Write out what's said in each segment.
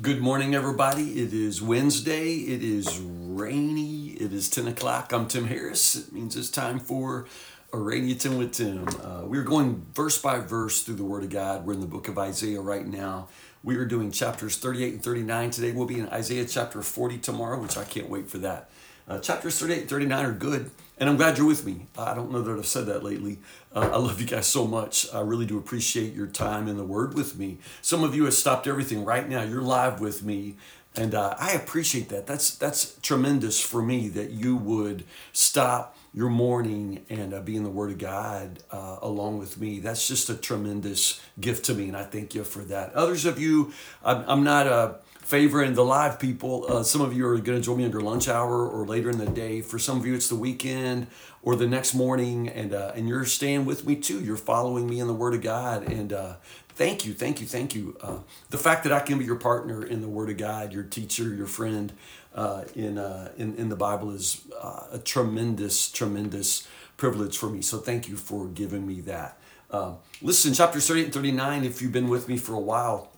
Good morning, everybody. It is Wednesday. It is rainy. It is 10 o'clock. I'm Tim Harris. It means it's time for Orangutan with Tim. Uh, we're going verse by verse through the Word of God. We're in the book of Isaiah right now. We are doing chapters 38 and 39 today. We'll be in Isaiah chapter 40 tomorrow, which I can't wait for that. Uh, chapters 38 and 39 are good, and I'm glad you're with me. I don't know that I've said that lately. Uh, I love you guys so much. I really do appreciate your time in the Word with me. Some of you have stopped everything right now. You're live with me, and uh, I appreciate that. That's that's tremendous for me that you would stop your morning and uh, be in the Word of God uh, along with me. That's just a tremendous gift to me, and I thank you for that. Others of you, I'm, I'm not a favoring the live people. Uh, some of you are going to join me under lunch hour or later in the day. For some of you, it's the weekend or the next morning, and uh, and you're staying with me too. You're following me in the Word of God, and uh, thank you, thank you, thank you. Uh, the fact that I can be your partner in the Word of God, your teacher, your friend uh, in, uh, in in the Bible is a tremendous, tremendous privilege for me. So thank you for giving me that. listen, chapter 38 and 39, if you've been with me for a while,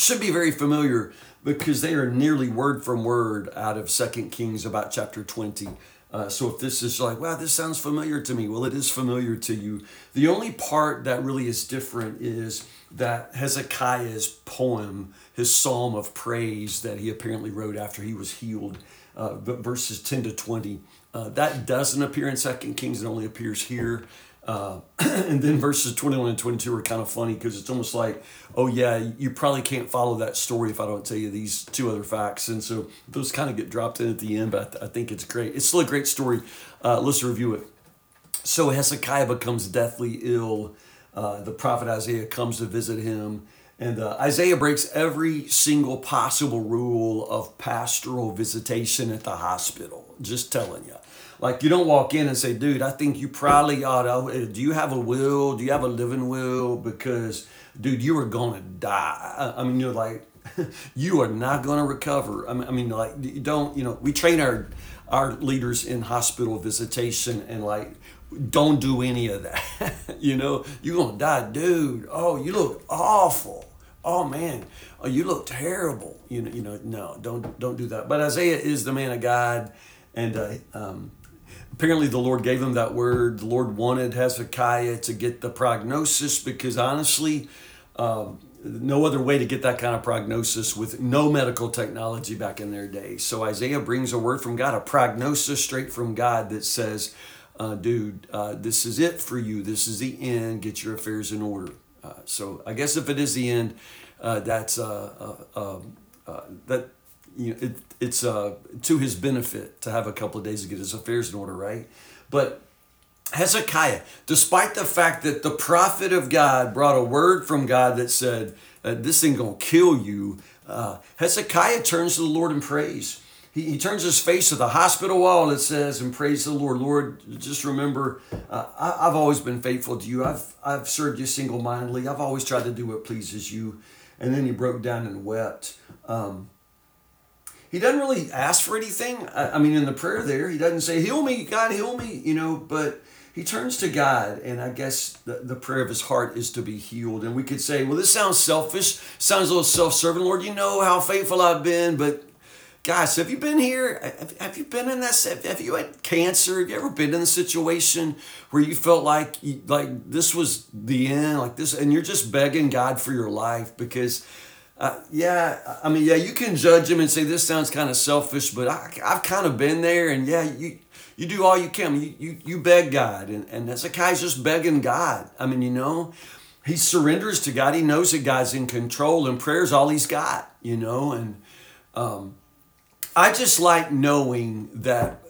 should be very familiar because they are nearly word from word out of Second Kings about chapter 20. Uh, so if this is like, wow, this sounds familiar to me, well, it is familiar to you. The only part that really is different is that Hezekiah's poem, his psalm of praise that he apparently wrote after he was healed, uh, verses 10 to 20, uh, that doesn't appear in Second Kings. It only appears here. Uh, and then verses 21 and 22 are kind of funny because it's almost like, oh, yeah, you probably can't follow that story if I don't tell you these two other facts. And so those kind of get dropped in at the end, but I, th- I think it's great. It's still a great story. Uh, let's review it. So Hezekiah becomes deathly ill. Uh, the prophet Isaiah comes to visit him. And uh, Isaiah breaks every single possible rule of pastoral visitation at the hospital. Just telling you. Like you don't walk in and say, dude, I think you probably ought to. Do you have a will? Do you have a living will? Because, dude, you are gonna die. I mean, you're like, you are not gonna recover. I mean, I mean, like, you don't. You know, we train our our leaders in hospital visitation and like don't do any of that. you know, you're gonna die, dude. Oh, you look awful. Oh man, oh you look terrible. You know, you know, no, don't don't do that. But Isaiah is the man of God, and uh, um, apparently the Lord gave him that word. The Lord wanted Hezekiah to get the prognosis because honestly, um, no other way to get that kind of prognosis with no medical technology back in their day. So Isaiah brings a word from God, a prognosis straight from God that says, uh, dude, uh, this is it for you. This is the end. Get your affairs in order. Uh, so I guess if it is the end, uh, that's uh, uh, um, that you know, it, it's uh, to his benefit to have a couple of days to get his affairs in order, right? But Hezekiah, despite the fact that the prophet of God brought a word from God that said, uh, This thing gonna kill you, uh, Hezekiah turns to the Lord in praise. He, he turns his face to the hospital wall, it says, and praise the Lord. Lord, just remember, uh, I, have always been faithful to you. I've, I've served you single mindedly. I've always tried to do what pleases you. And then he broke down and wept. Um, he doesn't really ask for anything. I, I mean, in the prayer there, he doesn't say, Heal me, God, heal me, you know, but he turns to God, and I guess the, the prayer of his heart is to be healed. And we could say, Well, this sounds selfish, sounds a little self serving. Lord, you know how faithful I've been, but guys, have you been here? Have, you been in that? Have you had cancer? Have you ever been in a situation where you felt like like this was the end, like this, and you're just begging God for your life because uh, yeah, I mean, yeah, you can judge him and say this sounds kind of selfish, but I, I've kind of been there, and yeah, you you do all you can. You you, you beg God, and, and Hezekiah's just begging God. I mean, you know, he surrenders to God. He knows that God's in control, and prayer's all he's got, you know. And um, I just like knowing that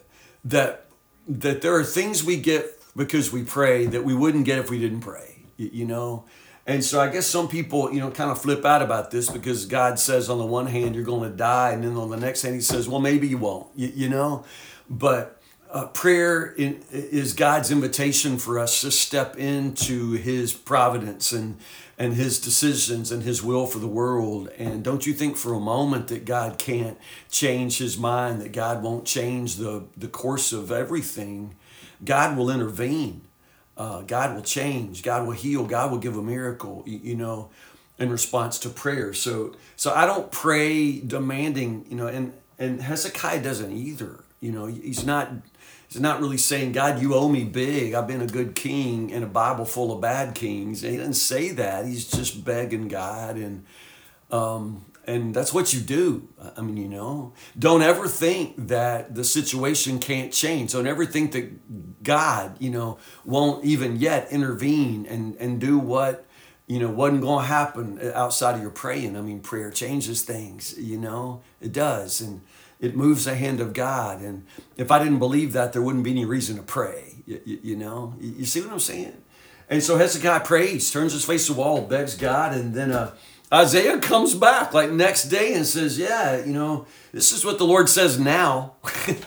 that that there are things we get because we pray that we wouldn't get if we didn't pray. you, you know and so I guess some people, you know, kind of flip out about this because God says on the one hand you're going to die, and then on the next hand He says, well, maybe you won't, you, you know. But uh, prayer in, is God's invitation for us to step into His providence and and His decisions and His will for the world. And don't you think for a moment that God can't change His mind, that God won't change the the course of everything? God will intervene uh, God will change. God will heal. God will give a miracle. You, you know, in response to prayer. So so I don't pray demanding, you know, and and Hezekiah doesn't either. You know, he's not he's not really saying, God, you owe me big. I've been a good king in a Bible full of bad kings. And he doesn't say that. He's just begging God and um, and that's what you do. I mean, you know, don't ever think that the situation can't change. Don't ever think that God, you know, won't even yet intervene and, and do what, you know, wasn't going to happen outside of your praying. I mean, prayer changes things, you know, it does. And it moves the hand of God. And if I didn't believe that, there wouldn't be any reason to pray, you, you, you know, you, see what I'm saying? And so Hezekiah prays, turns his face to the wall, begs God, and then, uh, Isaiah comes back like next day and says, Yeah, you know, this is what the Lord says now.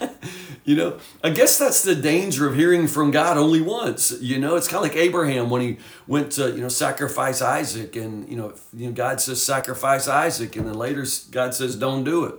you know, I guess that's the danger of hearing from God only once. You know, it's kind of like Abraham when he went to, you know, sacrifice Isaac and, you know, you know, God says sacrifice Isaac and then later God says don't do it.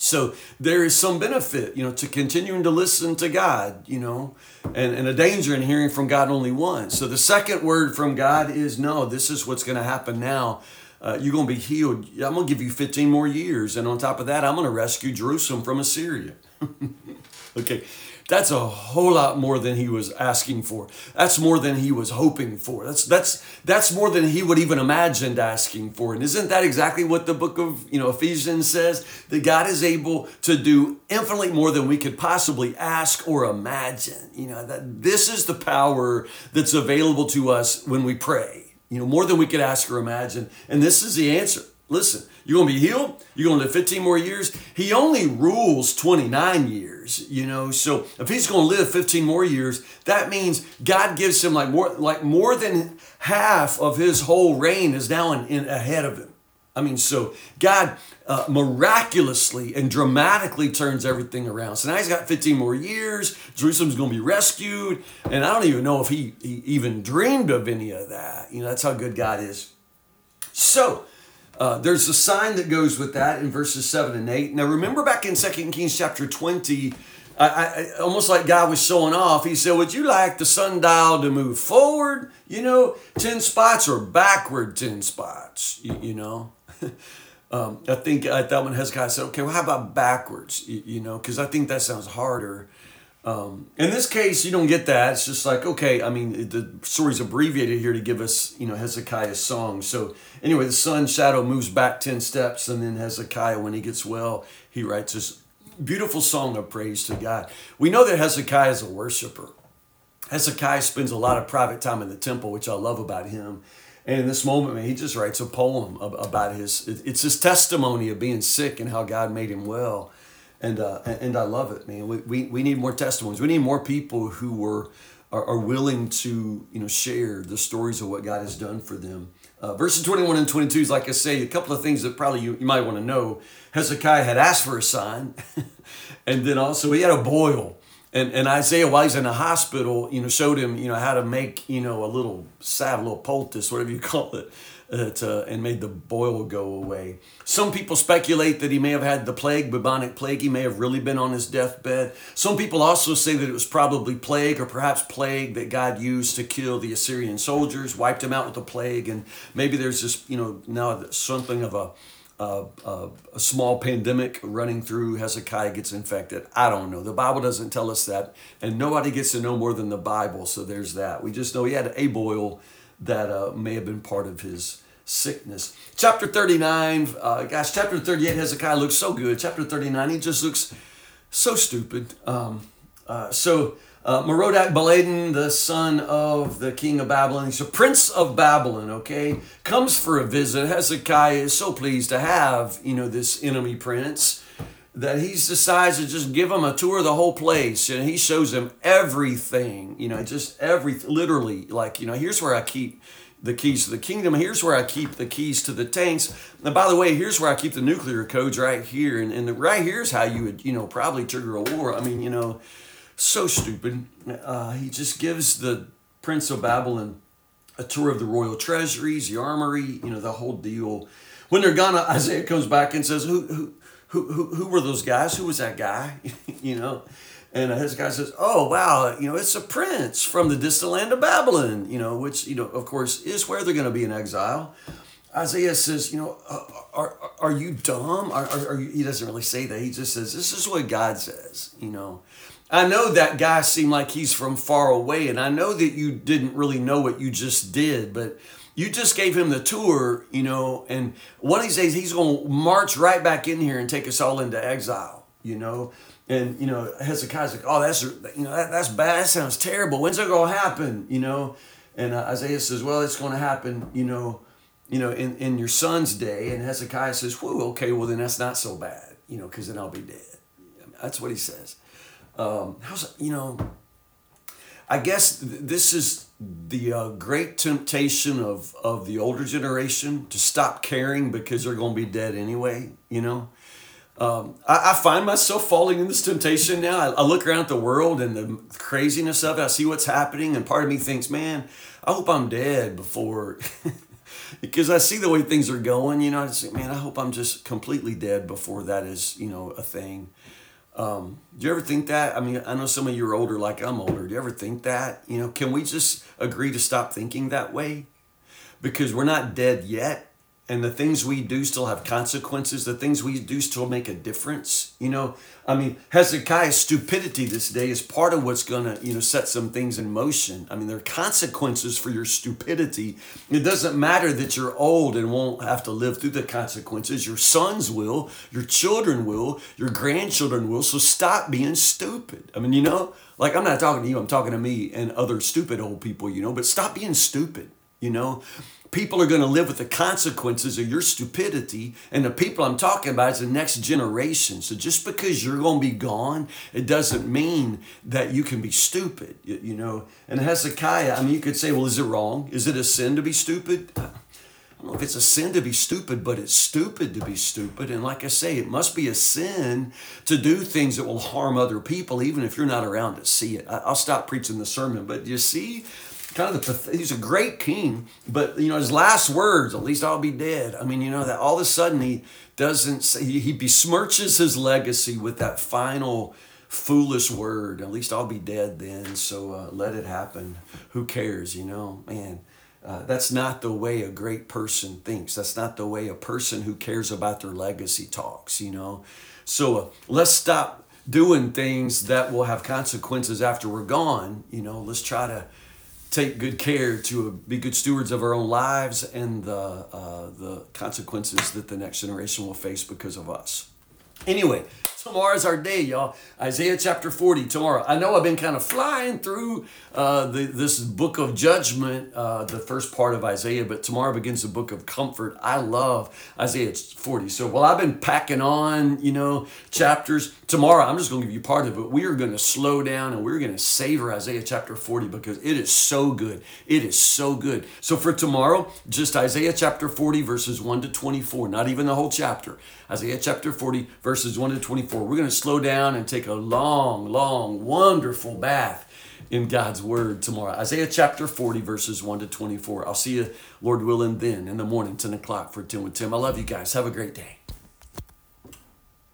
So there is some benefit, you know, to continuing to listen to God, you know, and, and a danger in hearing from God only once. So the second word from God is no, this is what's going to happen now uh, you're going to be healed. I'm going to give you 15 more years. And on top of that, I'm going to rescue Jerusalem from Assyria. okay, that's a whole lot more than he was asking for. That's more than he was hoping for. That's that's that's more than he would even imagined asking for. And isn't that exactly what the book of you know Ephesians says? That God is able to do infinitely more than we could possibly ask or imagine. You know that this is the power that's available to us when we pray you know, more than we could ask or imagine. And this is the answer. Listen, you're going to be healed. You're going to live 15 more years. He only rules 29 years, you know. So if he's going to live 15 more years, that means God gives him like more, like more than half of his whole reign is now in, in ahead of him. I mean, so God uh, miraculously and dramatically turns everything around. So now he's got 15 more years. Jerusalem's going to be rescued. And I don't even know if he, he even dreamed of any of that. You know, that's how good God is. So, uh, there's a sign that goes with that in verses 7 and 8. Now, remember back in 2 Kings chapter 20, I, I, almost like God was showing off. He said, Would you like the sundial to move forward, you know, 10 spots or backward 10 spots, you, you know? um, I think I thought when Hezekiah said, okay, well, how about backwards? You, you know, because I think that sounds harder. Um, in this case, you don't get that. It's just like, okay, I mean, the story's abbreviated here to give us, you know, Hezekiah's song. So anyway, the sun shadow moves back 10 steps, and then Hezekiah, when he gets well, he writes this beautiful song of praise to God. We know that Hezekiah is a worshiper. Hezekiah spends a lot of private time in the temple, which I love about him. And in this moment, man, he just writes a poem about his, it's his testimony of being sick and how God made him well. And, uh, and I love it, man. We, we, we need more testimonies. We need more people who were, are, are willing to, you know, share the stories of what God has done for them. Uh, verses 21 and 22 is, like I say, a couple of things that probably you, you might want to know. Hezekiah had asked for a sign, and then also he had a boil and, and Isaiah, while he's in the hospital, you know, showed him, you know, how to make, you know, a little salve, a little poultice, whatever you call it, uh, to, and made the boil go away. Some people speculate that he may have had the plague, bubonic plague. He may have really been on his deathbed. Some people also say that it was probably plague or perhaps plague that God used to kill the Assyrian soldiers, wiped them out with the plague. And maybe there's this, you know, now something of a, uh, uh, a small pandemic running through, Hezekiah gets infected. I don't know. The Bible doesn't tell us that, and nobody gets to know more than the Bible. So there's that. We just know he had a boil that uh, may have been part of his sickness. Chapter 39, uh, gosh, chapter 38, Hezekiah looks so good. Chapter 39, he just looks so stupid. Um, uh, so uh, Merodach the son of the king of Babylon, he's a prince of Babylon, okay, comes for a visit. Hezekiah is so pleased to have, you know, this enemy prince that he decides to just give him a tour of the whole place. And he shows him everything, you know, just every, literally, like, you know, here's where I keep the keys to the kingdom. Here's where I keep the keys to the tanks. And by the way, here's where I keep the nuclear codes right here. And, and right here's how you would, you know, probably trigger a war. I mean, you know, so stupid. Uh, he just gives the Prince of Babylon a tour of the royal treasuries, the armory, you know, the whole deal. When they're gone, Isaiah comes back and says, Who, who, who, who, who were those guys? Who was that guy? you know? And his guy says, Oh, wow, you know, it's a prince from the distant land of Babylon, you know, which, you know, of course, is where they're going to be in exile. Isaiah says, you know, uh, are, are you dumb? Are, are, are you, he doesn't really say that. He just says, this is what God says, you know. I know that guy seemed like he's from far away, and I know that you didn't really know what you just did, but you just gave him the tour, you know, and one of these days he's going to march right back in here and take us all into exile, you know. And, you know, Hezekiah's like, oh, that's, you know, that, that's bad. That sounds terrible. When's it going to happen, you know? And uh, Isaiah says, well, it's going to happen, you know, you know, in, in your son's day. And Hezekiah says, whoa, okay, well, then that's not so bad, you know, because then I'll be dead. That's what he says. Um, how's you know? I guess this is the uh, great temptation of of the older generation to stop caring because they're going to be dead anyway. You know. Um, I, I, find myself falling in this temptation now. I, I, look around at the world and the craziness of it. I see what's happening, and part of me thinks, "Man, I hope I'm dead before," because I see the way things are going. You know, I just think, "Man, I hope I'm just completely dead before that is, you know, a thing." Um, do you ever think that? I mean, I know some of you are older, like I'm older. Do you ever think that? You know, can we just agree to stop thinking that way? Because we're not dead yet and the things we do still have consequences. The things we do still make a difference you know? I mean hezekiah's stupidity this day is part of what's to you know set some things in motion. I mean there are consequences for your stupidity. It doesn't matter that you're old and won't have to live through the consequences. Your sons will your children will your grandchildren will. So stop being stupid. I mean you know like i'm not talking to you i'm talking to me and other stupid old people you know but stop being stupid you know people are going to live with the consequences of your stupidity and the people i'm talking about is the next generation so just because you're going to be gone it doesn't mean that you can be stupid you, know and hezekiah i mean you could say well is it wrong is it a sin to be stupid I don't know if it's a sin to be stupid, but it's stupid to be stupid. And like I say, it must be a sin to do things that will harm other people, even if you're not around to see it. I'll stop preaching the sermon, but you see kind of the he's a great king, but you know his last words, at least I'll be dead. I mean, you know that all of a sudden he doesn't say he besmirches his legacy with that final foolish word. At least I'll be dead then, so uh, let it happen. Who cares? You know, man. Uh, that's not the way a great person thinks. That's not the way a person who cares about their legacy talks, you know. So uh, let's stop doing things that will have consequences after we're gone. You know, let's try to take good care to be good stewards of our own lives and the, uh, the consequences that the next generation will face because of us. Anyway, tomorrow's our day, y'all. Isaiah chapter 40 tomorrow. I know I've been kind of flying through uh, the, this book of judgment, uh, the first part of Isaiah, but tomorrow begins the book of comfort. I love Isaiah 40. So while I've been packing on, you know, chapters, tomorrow I'm just going to give you part of it. But we are going to slow down and we're going to savor Isaiah chapter 40 because it is so good. It is so good. So for tomorrow, just Isaiah chapter 40, verses 1 to 24, not even the whole chapter. Isaiah chapter 40, verses 1 to 24. We're going to slow down and take a long, long, wonderful bath in God's word tomorrow. Isaiah chapter 40, verses 1 to 24. I'll see you, Lord willing, then in the morning, 10 o'clock for 10 with Tim. I love you guys. Have a great day.